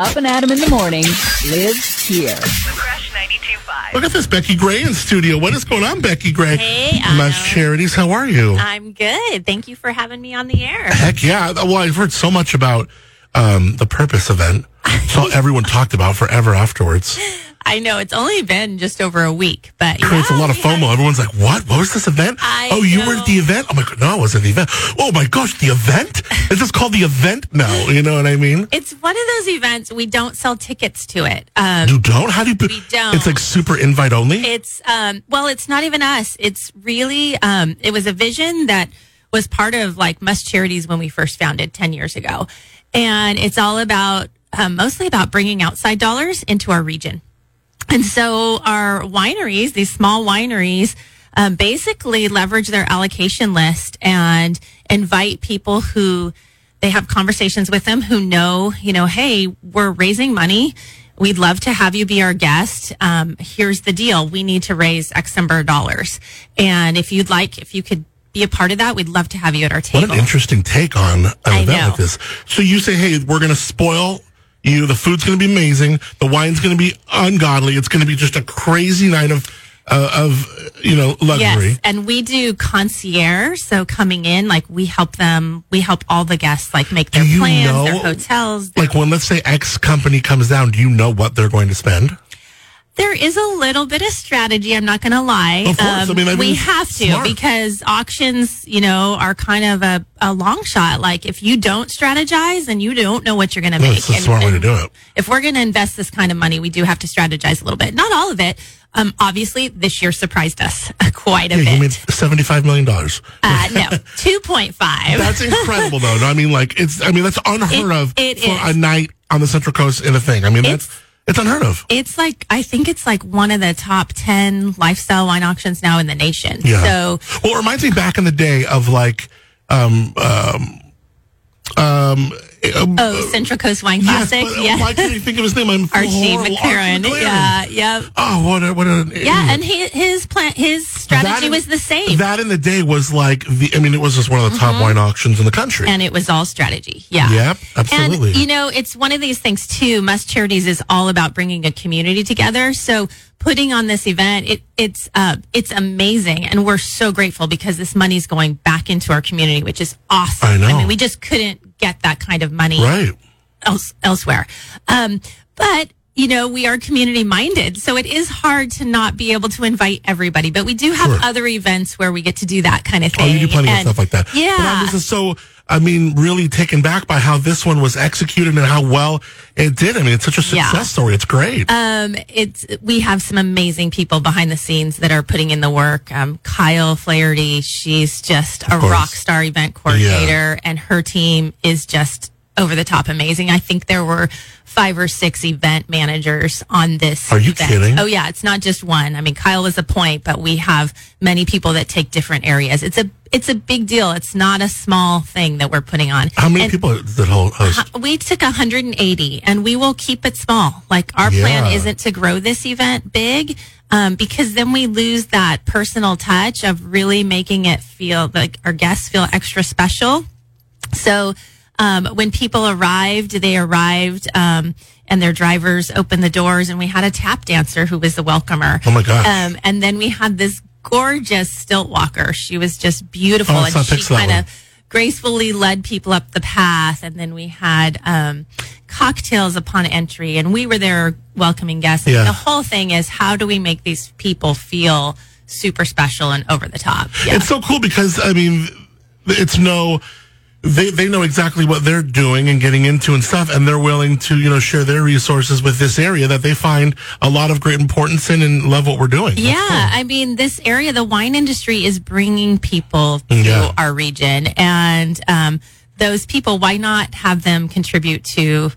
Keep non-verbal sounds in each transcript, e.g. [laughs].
Up and Adam in the morning lives here. Fresh 92.5. Look at this, Becky Gray in studio. What is going on, Becky Gray? Hey, My Adam. charities, how are you? I'm good. Thank you for having me on the air. Heck yeah. Well, I've heard so much about um, the Purpose event. [laughs] So everyone talked about forever afterwards. I know it's only been just over a week, but Creates yeah, a lot of FOMO. Everyone's like, what? What was this event? I oh, you were at the event? Oh my god, no, I wasn't at the event. Oh my gosh, the event? Is this called the event now? You know what I mean? It's one of those events we don't sell tickets to it. Um, You don't? How do you? We don't. It's like super invite only? it's um, well, it's not even us. It's really um, it was a vision that was part of like Must Charities when we first founded ten years ago, and it's all about um, mostly about bringing outside dollars into our region. And so our wineries, these small wineries, um, basically leverage their allocation list and invite people who they have conversations with them who know, you know, hey, we're raising money. We'd love to have you be our guest. Um, here's the deal. We need to raise X number of dollars. And if you'd like, if you could be a part of that, we'd love to have you at our table. What an interesting take on an I event know. like this. So you say, hey, we're going to spoil you. The food's going to be amazing. The wine's going to be ungodly. It's going to be just a crazy night of, uh, of you know, luxury. Yes, and we do concierge. So coming in, like we help them, we help all the guests like make their plans, know- their hotels. their- Like when, let's say, X company comes down, do you know what they're going to spend? There is a little bit of strategy. I'm not going to lie. Um, Of course. I mean, I mean, we have to smart. because auctions, you know, are kind of a, a long shot. Like if you don't strategize, and you don't know what you're going to No, make. it's a smart way to do it. If we're going to invest this kind of money, we do have to strategize a little bit. Not all of it. Um, obviously, this year surprised us [laughs] quite a Yeah, bit. you made $75 million. uh, [laughs] no, two point five. That's incredible, though. I mean, like, it's, I mean, that's unheard It- of it for is. a night on the Central Coast in a thing. I mean, that's, It's- unheard of. It's like I think it's like one of the top ten lifestyle wine auctions now in the nation. Yeah. So Well, it reminds me back in the day of like, um, um, um, um, oh, Central Coast Wine yes, Classic. but, yeah. Why can't I think of his name? I'm [laughs] Archie. McLaren. Yeah, yeah. Oh, what a, what a, Yeah, and his his plan his strategy in- was the same. That in the day was like the, I mean, it was just one of the top wine auctions in the country. and it was all strategy. Yeah. Yep, absolutely. And you know, it's one of these things too. Must Charities is all about bringing a community together. So putting on this event, it, it's uh, it's amazing, and we're so grateful because this money's going back into our community, which is awesome. I know. I mean, we just couldn't get that kind of money right. else, elsewhere. Um, but you know, we are community minded, so it is hard to not be able to invite everybody. But we do have Sure. other events where we get to do that kind of thing. Oh, you do plenty of And- stuff like that. Yeah. But I'm just so, I mean, really taken back by how this one was executed and how well it did. I mean, it's such a success Yeah. story. It's great. Um, it's we have some amazing people behind the scenes that are putting in the work. Um, Kyle Flaherty, she's just a course. rock star event coordinator, and her team is just over the top amazing. I think there were five or six event managers on this. Are you event. kidding? Oh yeah, it's not just one. I mean, Kyle was a point, but we have many people that take different areas. It's a it's a big deal. It's not a small thing that we're putting on. how many And- people that host? we took 180 and we will keep it small. Like our plan isn't to grow this event big um, because then we lose that personal touch of really making it feel like our guests feel extra special. So um, when people arrived, they arrived um, and their drivers opened the doors and we had a tap dancer who was the welcomer. Oh my gosh. Um, and then we had this gorgeous stilt walker. She was just beautiful Oh, and she kind of gracefully led people up the path and then we had um, cocktails upon entry and we were there welcoming guests and Yeah. the whole thing is how do we make these people feel super special and over the top yeah. It's so cool because I mean, it's no. They they know exactly what they're doing and getting into and stuff, and they're willing to you know share their resources with this area that they find a lot of great importance in and love what we're doing. Yeah, cool. I mean, this area, the wine industry is bringing people to Yeah. our region, and um, those people, why not have them contribute to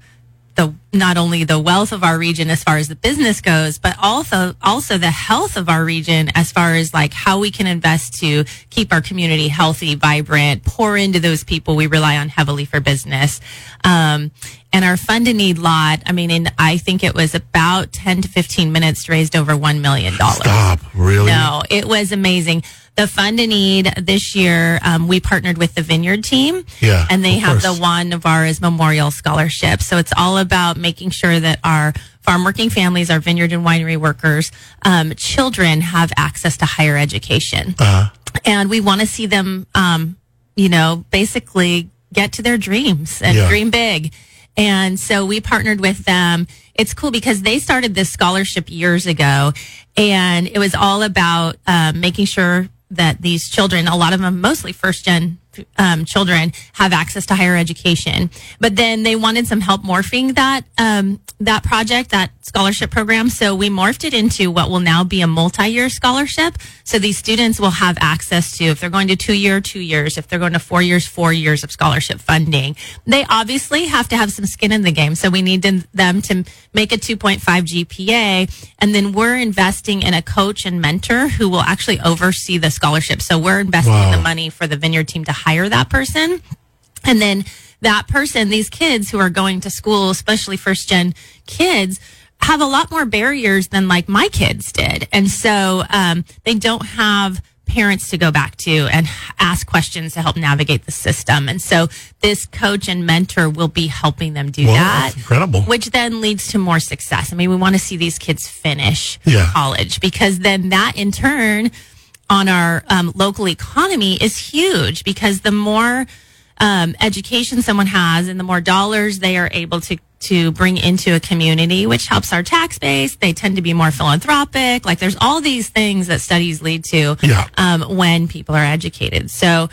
the not only the wealth of our region as far as the business goes, but also also the health of our region as far as like how we can invest to keep our community healthy, vibrant, pour into those people we rely on heavily for business. Um, and our fund to need lot, I mean, in I think it was about ten to fifteen minutes raised over one million dollars. Stop. Really? No, it was amazing. The fund in need this year, um, we partnered with the Vineyard team. Yeah, And they have course. the Juan Nevarez Memorial Scholarship. So it's all about making sure that our farm working families, our vineyard and winery workers, um, children have access to higher education. Uh-huh. And we want to see them, um, you know, basically get to their dreams and Yeah. dream big. And so we partnered with them. It's cool because they started this scholarship years ago and it was all about um, making sure that these children, a lot of them, mostly first gen um, children, have access to higher education. But then they wanted some help morphing that um, that project, that scholarship program. So we morphed it into what will now be a multi-year scholarship. So these students will have access to, if they're going to two year, two years. If they're going to four years, four years of scholarship funding. They obviously have to have some skin in the game. So we need them- them to make a 2.5 GPA. And then we're investing in a coach and mentor who will actually oversee the scholarship. So we're investing Wow. the money for the vineyard team to hire that person. And then that person, these kids who are going to school, especially first gen kids, have a lot more barriers than like my kids did. And so um, they don't have parents to go back to and ask questions to help navigate the system. And so this coach and mentor will be helping them do Wow, that. that's incredible. Which then leads to more success. I mean, we want to see these kids finish Yeah. college because then that in turn on our um, local economy is huge because the more um, education someone has and the more dollars they are able to to bring into a community, which helps our tax base. They tend to be more philanthropic. Like there's all these things that studies lead to Yeah. um, when people are educated. So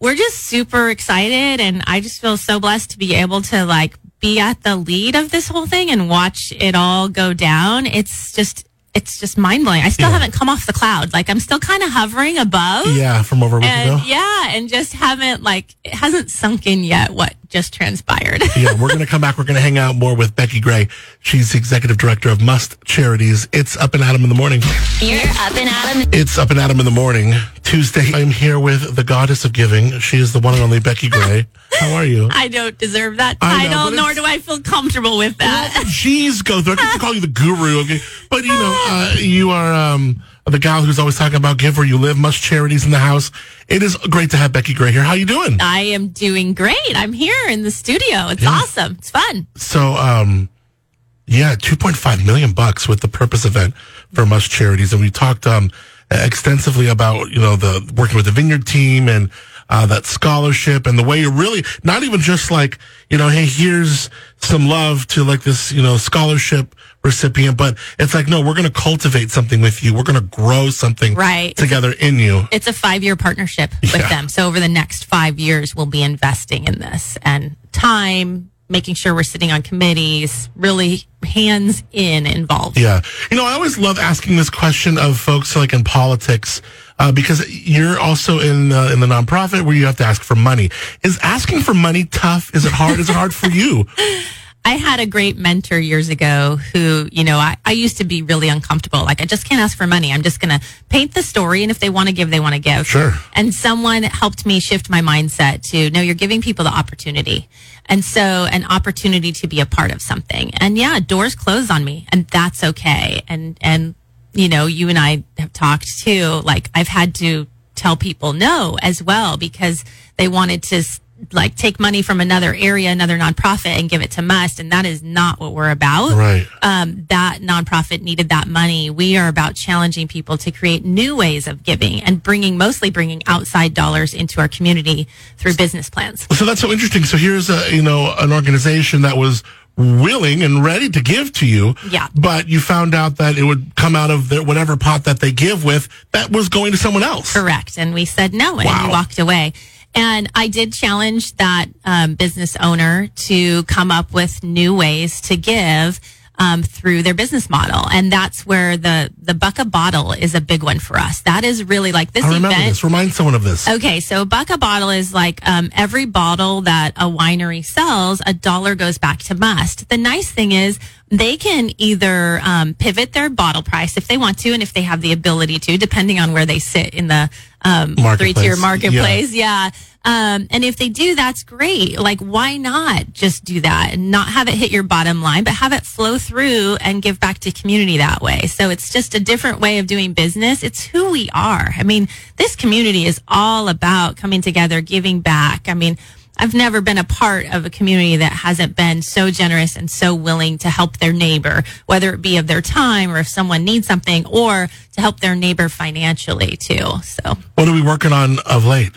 we're just super excited and I just feel so blessed to be able to like be at the lead of this whole thing and watch it all go down. It's just it's just mind blowing. I still Yeah. haven't come off the cloud. Like I'm still kind of hovering above. Yeah, from over a week And ago. yeah, and just haven't like it hasn't sunk in yet what just transpired. [laughs] yeah, we're going to come back. We're going to hang out more with Becky Gray. She's the executive director of Must Charities. It's Up and Adam in the morning. You're up and Adam. It's Up and Adam in the morning. Tuesday, I'm here with the goddess of giving. She is the one and only Becky Gray. How are you? I don't deserve that I know, title, nor do I feel comfortable with that. Jeez, go through. I get to call you the guru, okay? But you know, [laughs] uh, you are um, the gal who's always talking about give where you live, Must Charities in the house. It is great to have Becky Gray here. How are you doing? I am doing great. I'm here in the studio. It's Yeah. awesome. It's fun. So, um, yeah, 2.5 million bucks with the purpose event for Must Charities. And we talked, um, extensively about, you know, the working with the Vineyard team and, uh, that scholarship and the way you're really not even just like, you know, hey, here's some love to like this, you know, scholarship recipient, but it's like, no, we're going to cultivate something with you. We're going to grow something Right. together in you. It's a five year partnership with Yeah. them. So over the next five years, we'll be investing in this and time, making sure we're sitting on committees, really hands in involved. Yeah. You know, I always love asking this question of folks like in politics, uh, because you're also in, uh, in the nonprofit where you have to ask for money. Is asking for money tough? Is it hard? Is it hard for you? [laughs] I had a great mentor years ago who, you know, I, I used to be really uncomfortable. Like, I just can't ask for money. I'm just going to paint the story. And if they want to give, they want to give. Sure. And someone helped me shift my mindset to, no, you're giving people the opportunity. And so an opportunity to be a part of something. And yeah, doors close on me and that's okay. And, and, you know, you and I have talked too. Like, I've had to tell people no as well because they wanted to like take money from another area, another nonprofit and give it to Must. And that is not what we're about. Right. Um, that nonprofit needed that money. We are about challenging people to create new ways of giving and bringing, mostly bringing outside dollars into our community through business plans. So that's so interesting. So here's a, you know, an organization that was willing and ready to give to you. Yeah. But you found out that it would come out of their, whatever pot that they give with that was going to someone else. Correct. And we said no and Wow. we walked away. And I did challenge that um, business owner to come up with new ways to give um, through their business model. And that's where the, the buck a bottle is a big one for us. That is really like this I remember event. this. Remind someone of this. Okay, so buck a bottle is like um, every bottle that a winery sells, a dollar goes back to Must. The nice thing is, they can either um, pivot their bottle price if they want to, and if they have the ability to, depending on where they sit in the um, three tier marketplace. Yeah. Um, and if they do, that's great. Like, why not just do that and not have it hit your bottom line, but have it flow through and give back to community that way? So it's just a different way of doing business. It's who we are. I mean, this community is all about coming together, giving back. I mean, I've never been a part of a community that hasn't been so generous and so willing to help their neighbor, whether it be of their time or if someone needs something or to help their neighbor financially too. So What are we working on of late?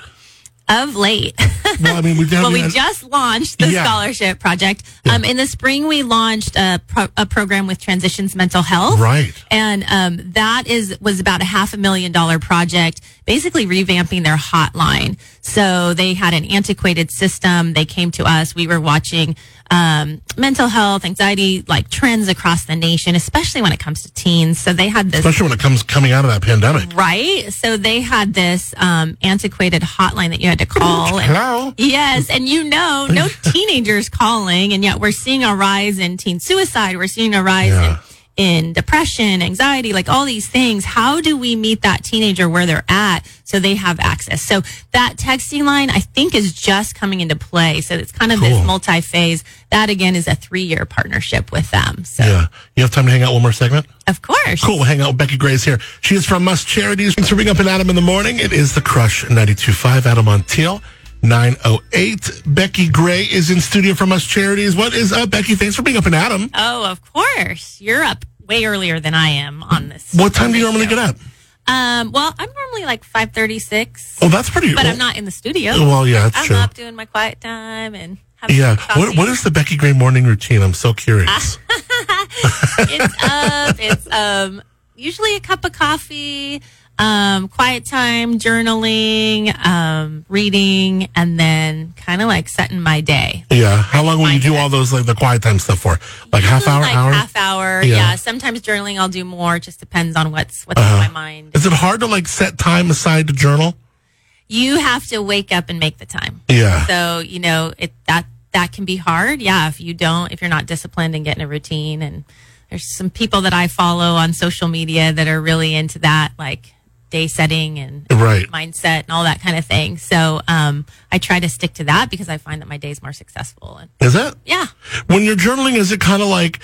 of late. Well, I mean, we [laughs] well, we just launched the Yeah. scholarship project. Um, in the spring, we launched a, pro- a program with Transitions Mental Health. Right. And um, that is was about a half a million dollar project, basically revamping their hotline. So they had an antiquated system. They came to us. We were watching um, mental health, anxiety, like trends across the nation, especially when it comes to teens. So they had this especially when it comes coming out of that pandemic. right. So they had this um, antiquated hotline that you had to call. and- Hello. Yes, and you know, no teenagers calling, and yet we're seeing a rise in teen suicide. We're seeing a rise Yeah. in, in depression, anxiety, like all these things. How do we meet that teenager where they're at so they have access? So that texting line, I think, is just coming into play. So it's kind of Cool. this multi-phase. That again is a three-year partnership with them. So Yeah. You have time to hang out one more segment? of course, Cool. We'll hang out with Becky Grace here. She is from Must Charities. Thanks for being up in Adam in the morning. It is the Crush 92.5 Adam Montiel. 908. Becky Gray is in studio from Must Charities. What is up, Becky? Thanks for being up in Adam. Oh, of course. You're up way earlier than I am on this. What time do you normally this get up? Um, well, I'm normally like 5:36, Oh, that's pretty but well, I'm not in the studio. Well, yeah, that's I'm true. up doing my quiet time and having Yeah. What, what is the Becky Gray morning routine? I'm so curious. [laughs] it's up. It's um usually a cup of coffee, um, quiet time, journaling, um, reading, and then kind of like setting my day. yeah. How long will you do all those, like the quiet time stuff for? Like half hour, like hour? half hour. Yeah. Yeah. Sometimes journaling I'll do more. Just depends on what's what's Uh-huh. on my mind. Is it hard to like set time aside to journal? you have to wake up and make the time. Yeah. So, you know, it that that can be hard. Yeah, if you don't if you're not disciplined and getting a routine and there's some people that I follow on social media that are really into that like day setting and Right. mindset and all that kind of thing. So, um I try to stick to that because I find that my day's more successful and Is it? yeah. When you're journaling, is it kind of like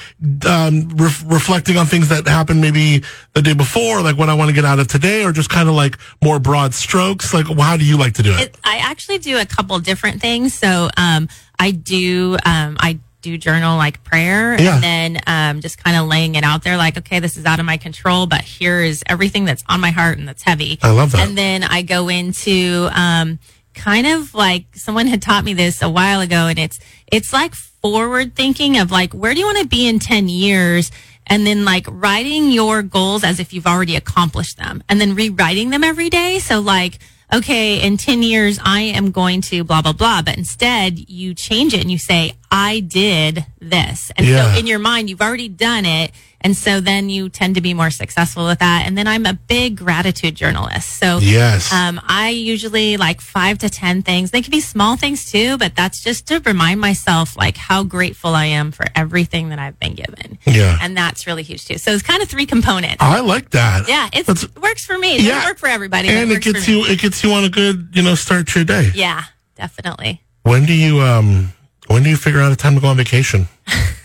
um, ref reflecting on things that happened maybe the day before, like what I want to get out of today, or just kind of like more broad strokes? Like, how do you like to do it? It, I actually do a couple different things. So um, I do um, I do journal like prayer, Yeah. and then um, just kind of laying it out there, like okay, this is out of my control, but here is everything that's on my heart and that's heavy. I love that. And then I go into um, kind of like someone had taught me this a while ago, and it's it's like forward thinking of like where do you want to be in ten years. And then like writing your goals as if you've already accomplished them and then rewriting them every day. So like, okay, in 10 years, I am going to blah, blah, blah. But instead, you change it and you say, I did this. And Yeah. so in your mind, you've already done it. And so then you tend to be more successful with that. And then I'm a big gratitude journalist. So Yes. um, I usually like five to 10 things. They can be small things too, but that's just to remind myself like how grateful I am for everything that I've been given. Yeah. And that's really huge too. So it's kind of three components. I like that. Yeah, it works for me. It doesn't Yeah. work for everybody. and it for gets you it gets you on a good you know start to your day. Yeah, definitely. When do you um when do you figure out a time to go on vacation? [laughs]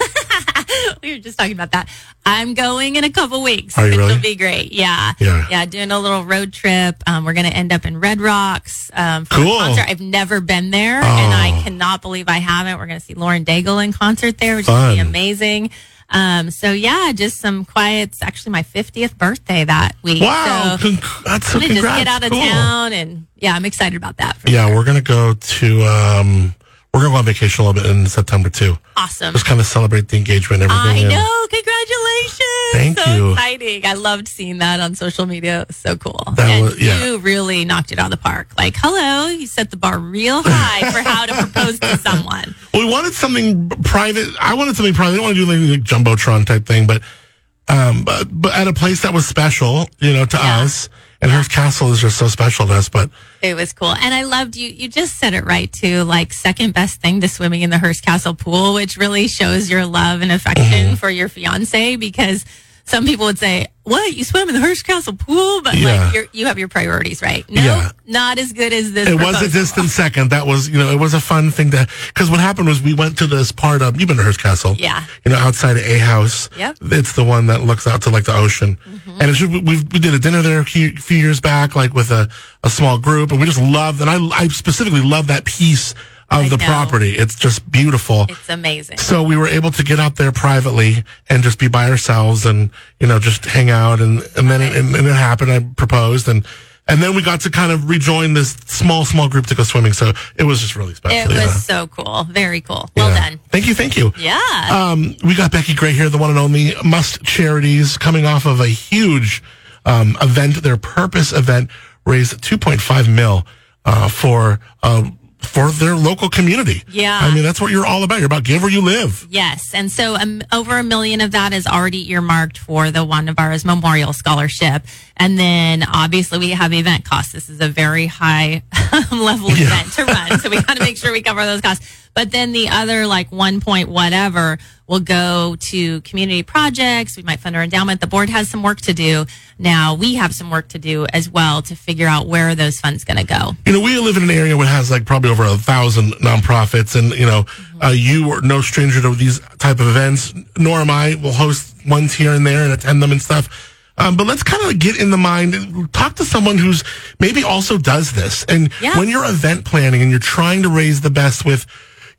[laughs] We were just talking about that. I'm going in a couple weeks. Are you [laughs] It'll really? be great. Yeah. Yeah. Yeah. Doing a little road trip. Um, we're going to end up in Red Rocks um, for Cool. a concert. I've never been there, and I cannot believe I haven't. We're going to see Lauren Daigle in concert there, which is going to be amazing. Um, so yeah, just some quiet. It's actually my 50th birthday that week. Wow, So conc- that's so I'm just get out of Cool. town, and yeah, I'm excited about that. Yeah, sure. we're gonna go to um we're gonna go on vacation a little bit in September too. awesome. Just kind of celebrate the engagement and I everything. and- know. Congratulations. Thank so you. exciting. I loved seeing that on social media. It was so cool. That and was- yeah. you really knocked it out of the park. Like, hello, you set the bar real high for how to propose to someone. [laughs] We wanted something private. I wanted something private. I didn't want to do anything like jumbotron type thing, but um, but, but at a place that was special, you know, to Yeah. us. And Hearst Castle is just so special to us. But It was cool. And I loved you. You just said it right too. Like second best thing to swimming in the Hearst Castle pool, which really shows your love and affection Mm-hmm. for your fiance because some people would say, what? You swim in the Hearst Castle pool? But Yeah. like you're, you have your priorities right. No, Yeah. not as good as this. it was a proposal. distant second. That was, you know, it was a fun thing to, because what happened was we went to this part of, you've been to Hearst Castle. Yeah. You know, outside of A House. Yep. It's the one that looks out to like the ocean. Mm-hmm. And it's, we, we we did a dinner there a few few years back, like with a, a small group. And we just loved, and I, I specifically love that piece of I the know. property. It's just beautiful. It's amazing. So we were able to get out there privately and just be by ourselves and, you know, just hang out. And, and then it, and, and it happened. I proposed and, and then we got to kind of rejoin this small, small group to go swimming. So it was just really special. It yeah. was so cool. Very cool. Well Yeah. done. Thank you. Thank you. Yeah. Um, we got Becky Gray here, the one and only Must Charities, coming off of a huge um, event. Their purpose event raised 2.5 mil uh, for uh, for their local community. Yeah. I mean that's what you're all about. You're about give where you live. Yes. And so um, over a million of that is already earmarked for the Juan Nevarez Memorial Scholarship. And then obviously we have event costs. This is a very high [laughs] level Yeah. event to run. So we got to make sure we cover those costs. But then the other like one point whatever will go to community projects. We might fund our endowment. The board has some work to do. Now we have some work to do as well to figure out where those funds going to go. You know, we live in an area that has like probably over a thousand nonprofits, and you know, uh, you are no stranger to these type of events. Nor am I. We'll host ones here and there and attend them and stuff. Um, but let's kind of get in the mind and talk to someone who's maybe also does this. And Yeah. when you're event planning and you're trying to raise the best with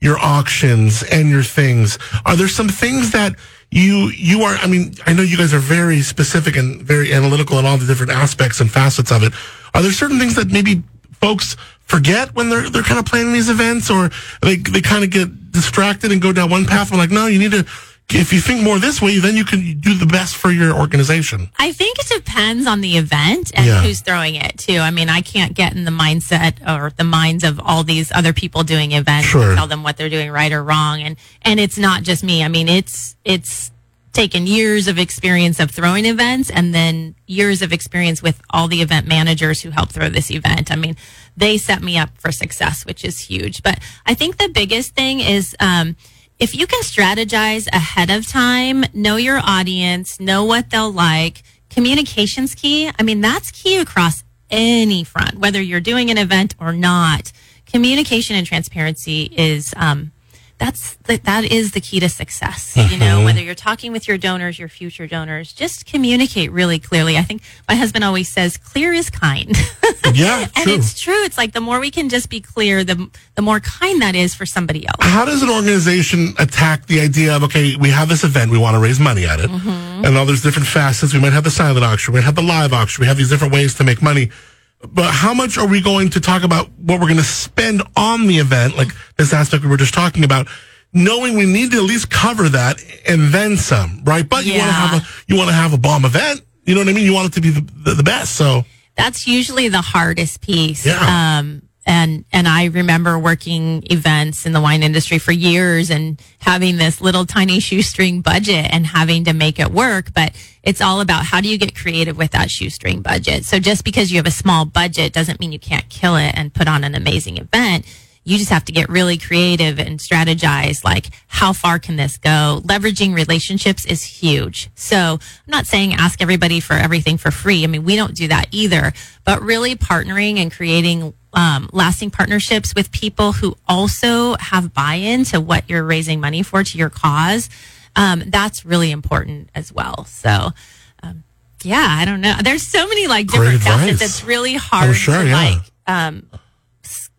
your auctions and your things, are there some things that you you are? I mean, I know you guys are very specific and very analytical in all the different aspects and facets of it. Are there certain things that maybe folks forget when they're they're kind of planning these events, or they they kind of get distracted and go down one path? And like, no, you need to. If you think more this way, then you can do the best for your organization. I think it depends on the event and Yeah. who's throwing it too. I mean, I can't get in the mindset or the minds of all these other people doing events Sure. and tell them what they're doing right or wrong. And and it's not just me. I mean, it's it's taken years of experience of throwing events and then years of experience with all the event managers who help throw this event. I mean, they set me up for success, which is huge. But I think the biggest thing is um, if you can strategize ahead of time, know your audience, know what they'll like, communication's key. I mean, that's key across any front, whether you're doing an event or not. Communication and transparency is um, that's the, that is the key to success. You know, Mm-hmm. whether you're talking with your donors, your future donors, just communicate really clearly. I think my husband always says, "Clear is kind." [laughs] Yeah, and true. it's true. It's like the more we can just be clear, the the more kind that is for somebody else. How does an organization attack the idea of okay, we have this event, we want to raise money at it, Mm-hmm. and all there's different facets. We might have the silent auction, we might have the live auction, we have these different ways to make money. But how much are we going to talk about what we're going to spend on the event, like this aspect we were just talking about, knowing we need to at least cover that and then some, right? But you want to have a you want to have a bomb event. You know what I mean? You want it to be the, the, the best. So that's usually the hardest piece. Yeah. Um, and and I remember working events in the wine industry for years and having this little tiny shoestring budget and having to make it work. But it's all about how do you get creative with that shoestring budget. So just because you have a small budget doesn't mean you can't kill it and put on an amazing event. You just have to get really creative and strategize like how far can this go? Leveraging relationships is huge. So I'm not saying ask everybody for everything for free. I mean, we don't do that either, but really partnering and creating um, lasting partnerships with people who also have buy-in to what you're raising money for, to your cause. Um, that's really important as well. So, um, yeah, I don't know. There's so many like Great different facets. advice. It's really hard sure, to yeah. like um,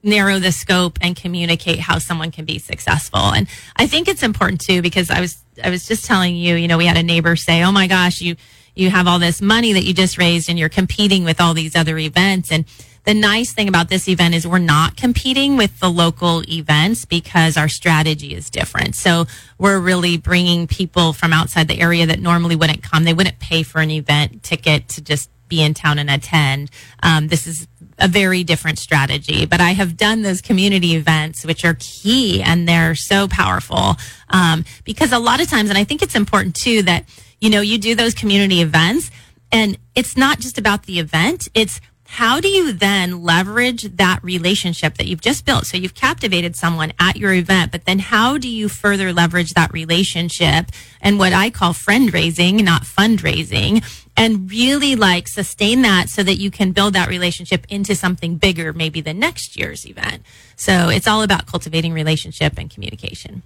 narrow the scope and communicate how someone can be successful. And I think it's important too because I was I was just telling you, you know, we had a neighbor say, "Oh my gosh, you you have all this money that you just raised and you're competing with all these other events." And the nice thing about this event is we're not competing with the local events because our strategy is different. So we're really bringing people from outside the area that normally wouldn't come. They wouldn't pay for an event ticket to just be in town and attend. Um, this is a very different strategy, but I have done those community events, which are key and they're so powerful. Um, because a lot of times, and I think it's important too that you know, you do those community events and it's not just about the event. It's how do you then leverage that relationship that you've just built? So you've captivated someone at your event, but then how do you further leverage that relationship and what I call friend raising, not fundraising, and really like sustain that so that you can build that relationship into something bigger, maybe the next year's event. So it's all about cultivating relationship and communication.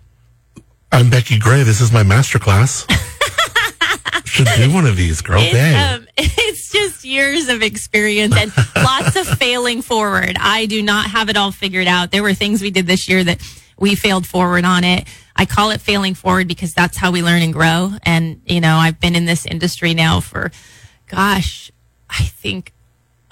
I'm Becky Gray. This is my masterclass. [laughs] Should do one of these, girl. It's, Dang. um, [laughs] it's just years of experience and lots of [laughs] failing forward. I do not have it all figured out. There were things we did this year that we failed forward on it. I call it failing forward because that's how we learn and grow. And, you know, I've been in this industry now for, gosh, I think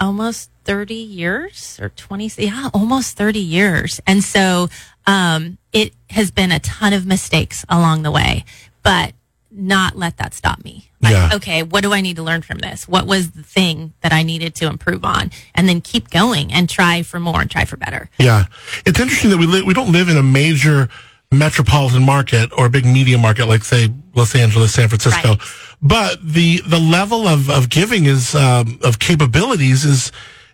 almost 30 years or 20 yeah almost 30 years and so um, it has been a ton of mistakes along the way but not let that stop me like Yeah. okay what do i need to learn from this what was the thing that i needed to improve on and then keep going and try for more and try for better Yeah, it's interesting that we li- we don't live in a major metropolitan market or a big media market like say Los Angeles, San Francisco, Right. but the the level of, of giving is um, of capabilities is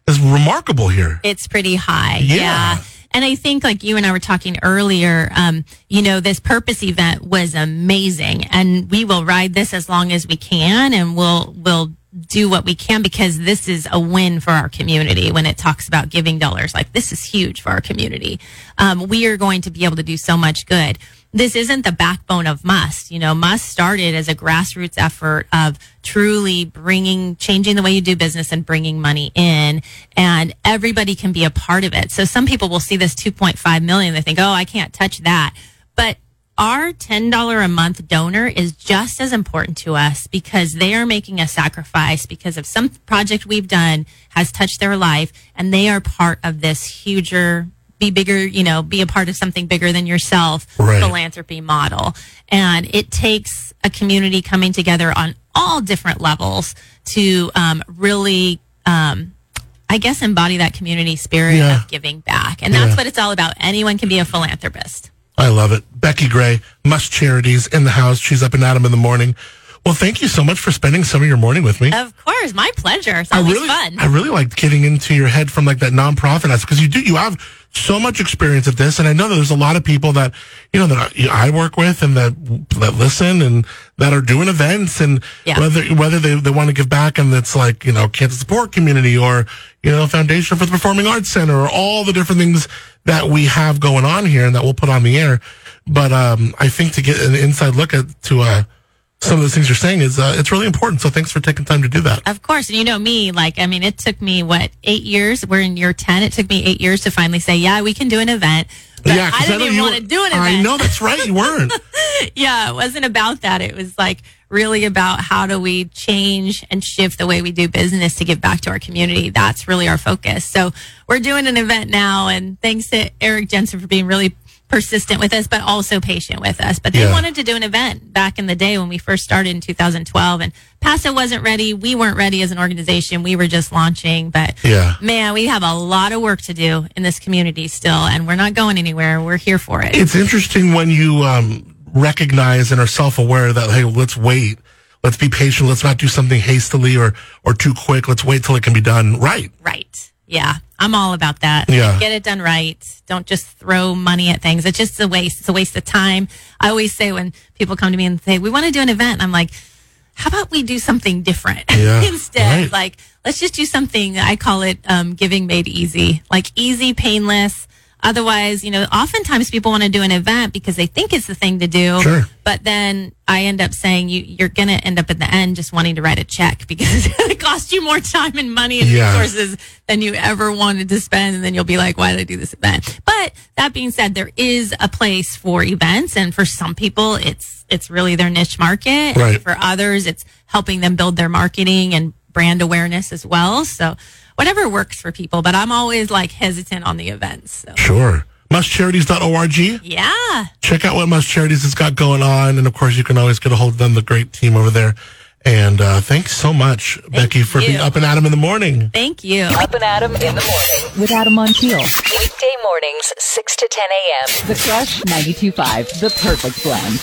is remarkable here. it's pretty high. Yeah. And I think, like you and I were talking earlier, um, you know, this purpose event was amazing, and we will ride this as long as we can, and we'll we'll do what we can because this is a win for our community. When it talks about giving dollars, like this is huge for our community. Um, we are going to be able to do so much good. This isn't the backbone of Must. You know, Must started as a grassroots effort of truly bringing, changing the way you do business and bringing money in. And everybody can be a part of it. So some people will see this 2.5 million. They think, oh, I can't touch that. But our $10 a month donor is just as important to us because they are making a sacrifice because of some project we've done has touched their life and they are part of this huger be bigger, you know, be a part of something bigger than yourself Right. philanthropy model. And it takes a community coming together on all different levels to um, really, um, I guess, embody that community spirit Yeah. of giving back. And that's Yeah. what it's all about. Anyone can be a philanthropist. I love it. Becky Gray, Must Charities in the house. She's up and at 'em in the morning. Well, thank you so much for spending some of your morning with me. Of course, my pleasure. It's I really, fun. I really liked getting into your head from like that nonprofit aspect because you do, you have so much experience at this, and I know that there's a lot of people that you know that I, work with and that that listen and that are doing events and Yeah. whether whether they, they want to give back and it's like you know cancer support community or you know Foundation for the Performing Arts Center or all the different things that we have going on here and that we'll put on the air. But um, I think to get an inside look at to uh, some of those things you're saying is uh, it's really important. So thanks for taking time to do that. Of course. And you know me, like, I mean, it took me, what, eight years? We're in year 10. It took me eight years to finally say, yeah, we can do an event. Yeah, I didn't know even want to do an event. I know that's right. You weren't. [laughs] yeah, it wasn't about that. It was like really about how do we change and shift the way we do business to give back to our community. That's really our focus. So we're doing an event now, and thanks to Eric Jensen for being really persistent with us, but also patient with us. But they Yeah. wanted to do an event back in the day when we first started in 2012, and Paso wasn't ready. We weren't ready as an organization. We were just launching, but Yeah. man, we have a lot of work to do in this community still, and we're not going anywhere. We're here for it. It's interesting when you um, recognize and are self-aware that hey, let's wait, let's be patient, let's not do something hastily or or too quick. Let's wait till it can be done right. Right. Yeah. I'm all about that. Yeah. Get it done right. Don't just throw money at things. It's just a waste. It's a waste of time. I always say when people come to me and say, we want to do an event, I'm like, how about we do something different Yeah, [laughs] instead? right. Like, let's just do something. I call it um, giving made easy, like easy, painless. Otherwise, you know, oftentimes people want to do an event because they think it's the thing to do. Sure. But then I end up saying you, you're going to end up at the end just wanting to write a check [laughs] because it costs you more time and money and Yeah. resources than you ever wanted to spend. And then you'll be like, why did I do this event? But that being said, there is a place for events. And for some people, it's, it's really their niche market. Right. And for others, it's helping them build their marketing and brand awareness as well. So whatever works for people, but I'm always like hesitant on the events. So Sure. Mustcharities.org. yeah. Check out what Must Charities has got going on, and of course, you can always get a hold of them. The great team over there. And uh, thanks so much, Becky, for you. being up and at 'em in the morning. Thank you. Up and Adam in the morning. With Adam Montiel. Weekday mornings, 6 to 10 a.m. The Crush 92.5, the perfect blend.